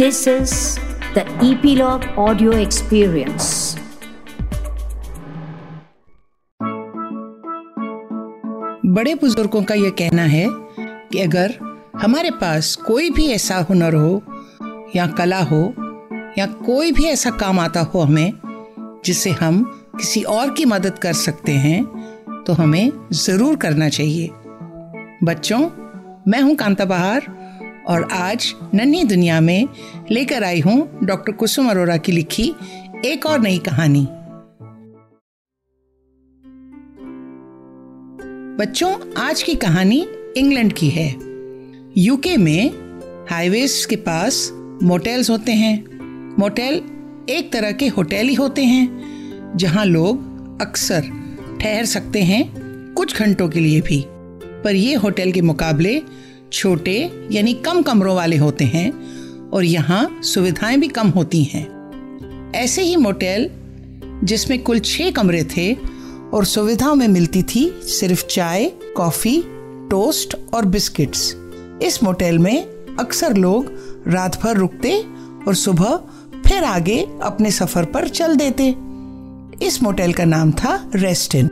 This is the Epilogue Audio Experience. बड़े बुज़ुर्गों का यह कहना है कि अगर हमारे पास कोई भी ऐसा हुनर हो, या कला हो, या कोई भी ऐसा काम आता हो हमें, जिसे हम किसी और की मदद कर सकते हैं तो हमें ज़रूर करना चाहिए बच्चों, मैं हूँ कांता बहार और आज नन्ही दुनिया में लेकर आई हूँ डॉक्टर कुसुम अरोरा की लिखी एक और नई कहानी। बच्चों, आज की कहानी इंग्लैंड की है। यूके में हाईवेज के पास मोटेल्स होते हैं। मोटेल एक तरह के होटल ही होते हैं, जहाँ लोग अक्सर ठहर सकते हैं कुछ घंटों के लिए भी। पर ये होटल के मुकाबले छोटे यानी कम कमरों वाले होते हैं और यहाँ सुविधाएँ भी कम होती हैं। ऐसे ही मोटेल, जिसमें कुल छह कमरे थे और सुविधाओं में मिलती थी सिर्फ़ चाय, कॉफ़ी, टोस्ट और बिस्किट्स। इस मोटेल में अक्सर लोग रात भर रुकते और सुबह फिर आगे अपने सफ़र पर चल देते। इस मोटेल का नाम था रेस्टिन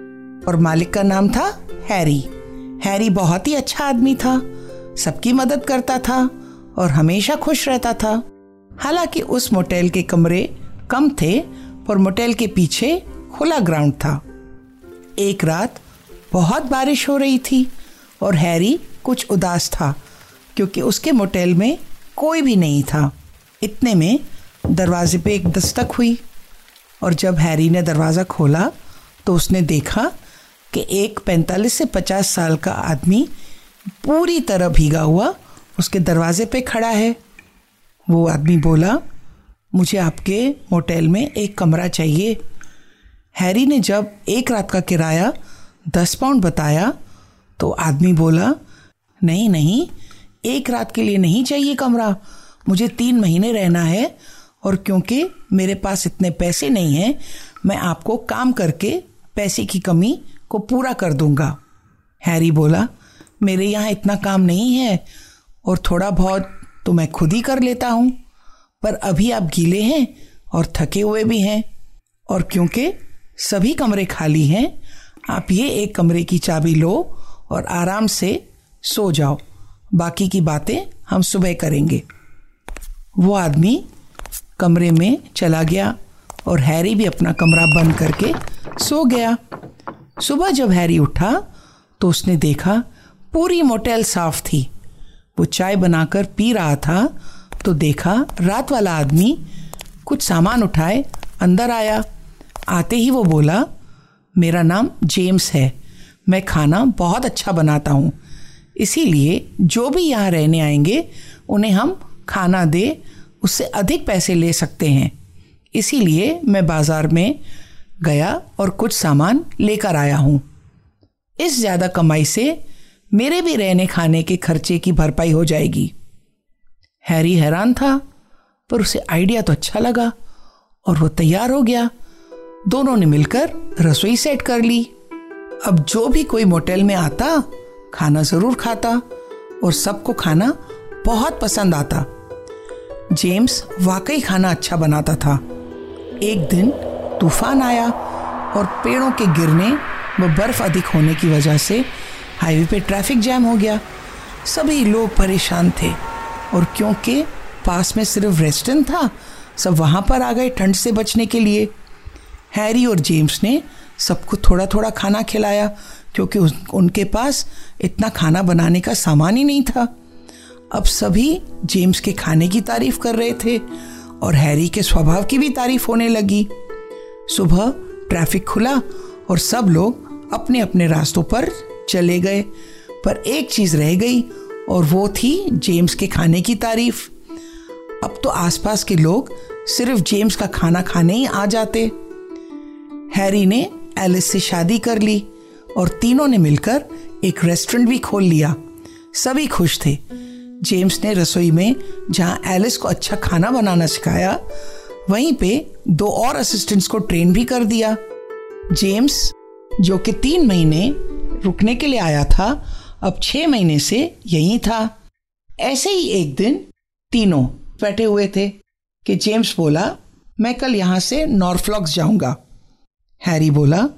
और मालिक का नाम था हैरी। हैरी बहुत ही अच्छा आदमी था। सबकी मदद करता था और हमेशा खुश रहता था। हालाँकि उस मोटेल के कमरे कम थे पर मोटेल के पीछे खुला ग्राउंड था। एक रात बहुत बारिश हो रही थी और हैरी कुछ उदास था, क्योंकि उसके मोटेल में कोई भी नहीं था। इतने में दरवाजे पे एक दस्तक हुई और जब हैरी ने दरवाज़ा खोला तो उसने देखा कि एक 45 से 50 साल का आदमी पूरी तरह भीगा हुआ उसके दरवाजे पे खड़ा है। वो आदमी बोला, मुझे आपके मोटेल में एक कमरा चाहिए। हैरी ने जब एक रात का किराया दस पाउंड बताया तो आदमी बोला, नहीं नहीं, एक रात के लिए नहीं चाहिए कमरा। मुझे तीन महीने रहना है और क्योंकि मेरे पास इतने पैसे नहीं हैं, मैं आपको काम करके पैसे की कमी को पूरा कर दूँगा। हैरी बोला मेरे यहाँ इतना काम नहीं है और थोड़ा बहुत तो मैं खुद ही कर लेता हूँ। पर अभी आप गीले हैं और थके हुए भी हैं और क्योंकि सभी कमरे खाली हैं, आप ये एक कमरे की चाबी लो और आराम से सो जाओ। बाकी की बातें हम सुबह करेंगे। वो आदमी कमरे में चला गया और हैरी भी अपना कमरा बंद करके सो गया। सुबह जब हैरी उठा तो उसने देखा पूरी मोटेल साफ़ थी। वो चाय बनाकर पी रहा था तो देखा रात वाला आदमी कुछ सामान उठाए, अंदर आया। आते ही वो बोला, मेरा नाम जेम्स है। मैं खाना बहुत अच्छा बनाता हूँ। इसीलिए जो भी यहाँ रहने आएँगे, उन्हें हम खाना दे, उससे अधिक पैसे ले सकते हैं। इसीलिए मैं बाज़ार में गया और कुछ सामान लेकर आया हूँ। इस ज़्यादा कमाई से मेरे भी रहने खाने के खर्चे की भरपाई हो जाएगी। हैरी हैरान था, पर उसे आइडिया तो अच्छा लगा और वो तैयार हो गया। दोनों ने मिलकर रसोई सेट कर ली। अब जो भी कोई मोटेल में आता, खाना ज़रूर खाता और सबको खाना बहुत पसंद आता। जेम्स वाकई खाना अच्छा बनाता था। एक दिन तूफ़ान आया और पेड़ों के गिरने व बर्फ़ अधिक होने की वजह से हाईवे पे ट्रैफ़िक जैम हो गया। सभी लोग परेशान थे। और क्योंकि पास में सिर्फ़ रेस्टोरेंट था, सब वहाँ पर आ गए ठंड से बचने के लिए। हैरी और जेम्स ने सबको थोड़ा थोड़ा खाना खिलाया, क्योंकि उनके पास इतना खाना बनाने का सामान ही नहीं था। अब सभी जेम्स के खाने की तारीफ़ कर रहे थे और हैरी के स्वभाव की भी तारीफ़ होने लगी। सुबह ट्रैफ़िक खुला और सब लोग अपने अपने रास्तों पर चले गए। पर एक चीज़ रह गई, और वो थी जेम्स के खाने की तारीफ़। अब तो आसपास के लोग सिर्फ़ जेम्स का खाना खाने ही आ जाते। हैरी ने एलिस से शादी कर ली, और तीनों ने मिलकर एक रेस्टोरेंट भी खोल लिया। सभी खुश थे। जेम्स ने रसोई में जहाँ एलिस को अच्छा खाना बनाना सिखाया, वहीं पे दो और असिस्टेंट्स को ट्रेन भी कर दिया। जेम्स, जो कि तीन महीने रुकने के लिए आया था, अब छह महीने से यहीं था। ऐसे ही एक दिन तीनों बैठे हुए थे कि जेम्स बोला, मैं कल यहाँ से नॉर्फ्लॉक्स जाऊँगा। हैरी बोला,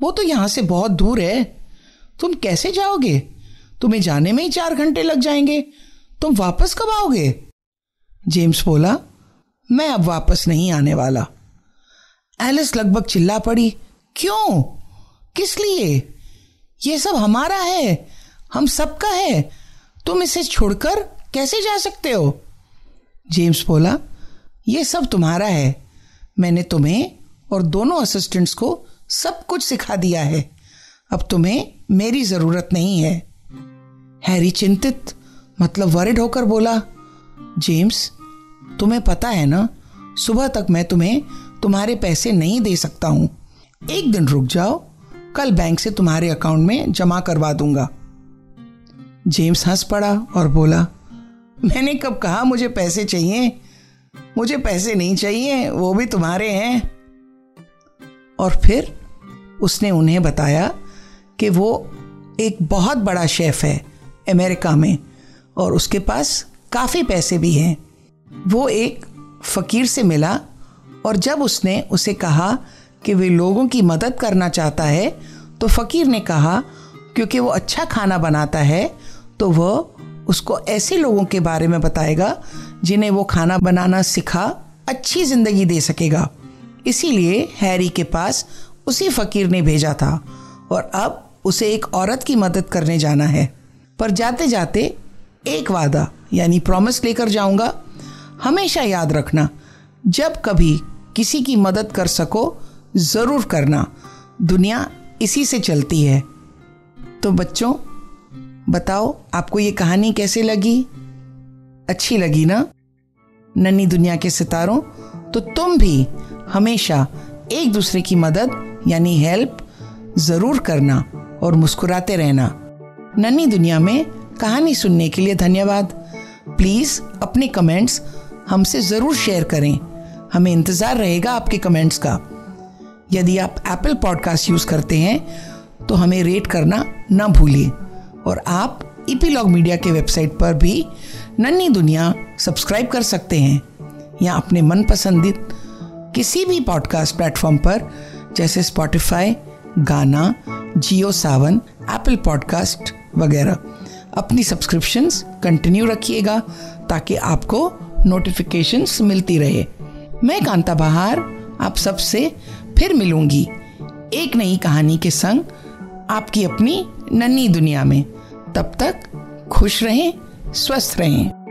वो तो यहाँ से बहुत दूर है। तुम कैसे जाओगे? तुम्हें जाने में ही चार घंटे लग जाएँगे। तुम वापस कब आओगे? जेम्स बोला, मैं अब वापस नहीं आने वाला। एलिस लगभग चिल्ला पड़ी, क्यों? किस लिए? ये सब हमारा है, हम सबका है। तुम इसे छोड़कर कैसे जा सकते हो? जेम्स बोला, ये सब तुम्हारा है। मैंने तुम्हें और दोनों असिस्टेंट्स को सब कुछ सिखा दिया है। अब तुम्हें मेरी ज़रूरत नहीं है। हैरी चिंतित मतलब वरिड होकर बोला, जेम्स, तुम्हें पता है ना, सुबह तक मैं तुम्हें तुम्हारे पैसे नहीं दे सकता हूँ। एक दिन रुक जाओ कल बैंक से तुम्हारे अकाउंट में जमा करवा दूँगा। जेम्स हंस पड़ा और बोला, मैंने कब कहा मुझे पैसे चाहिए? मुझे पैसे नहीं चाहिए, वो भी तुम्हारे हैं। और फिर उसने उन्हें बताया कि वो एक बहुत बड़ा शेफ है अमेरिका में और उसके पास काफ़ी पैसे भी हैं। वो एक फ़कीर से मिला और जब उसने उसे कहा कि वे लोगों की मदद करना चाहता है तो फ़कीर ने कहा, क्योंकि वो अच्छा खाना बनाता है तो वह उसको ऐसे लोगों के बारे में बताएगा, जिन्हें वो खाना बनाना सिखा, अच्छी ज़िंदगी दे सकेगा। इसीलिए हैरी के पास उसी फ़कीर ने भेजा था, और अब उसे एक औरत की मदद करने जाना है। पर जाते जाते एक वादा, यानी प्रॉमिस लेकर जाऊँगा। हमेशा याद रखना, जब कभी किसी की मदद कर सको ज़रूर करना। दुनिया इसी से चलती है। तो बच्चों, बताओ, आपको ये कहानी कैसे लगी? अच्छी लगी ना? नन्ही दुनिया के सितारों तो तुम भी हमेशा एक दूसरे की मदद, यानी हेल्प, ज़रूर करना और मुस्कुराते रहना। नन्ही दुनिया में कहानी सुनने के लिए धन्यवाद। प्लीज़, अपने कमेंट्स हमसे ज़रूर शेयर करें। हमें इंतज़ार रहेगा आपके कमेंट्स का। यदि आप एप्पल पॉडकास्ट यूज़ करते हैं तो हमें रेट करना ना भूलिए। और आप ईपीलॉग मीडिया के वेबसाइट पर भी नन्ही दुनिया सब्सक्राइब कर सकते हैं, या अपने मनपसंदित किसी भी पॉडकास्ट प्लेटफॉर्म पर, जैसे स्पॉटिफाई गाना जियो सावन एप्पल पॉडकास्ट वगैरह। अपनी सब्सक्रिप्शंस कंटिन्यू रखिएगा, ताकि आपको नोटिफिकेशंस मिलती रहे। मैं कांता बहार, आप सबसे फिर मिलूँगी। एक नई कहानी के संग आपकी अपनी नन्ही दुनिया में। तब तक खुश रहें, स्वस्थ रहें।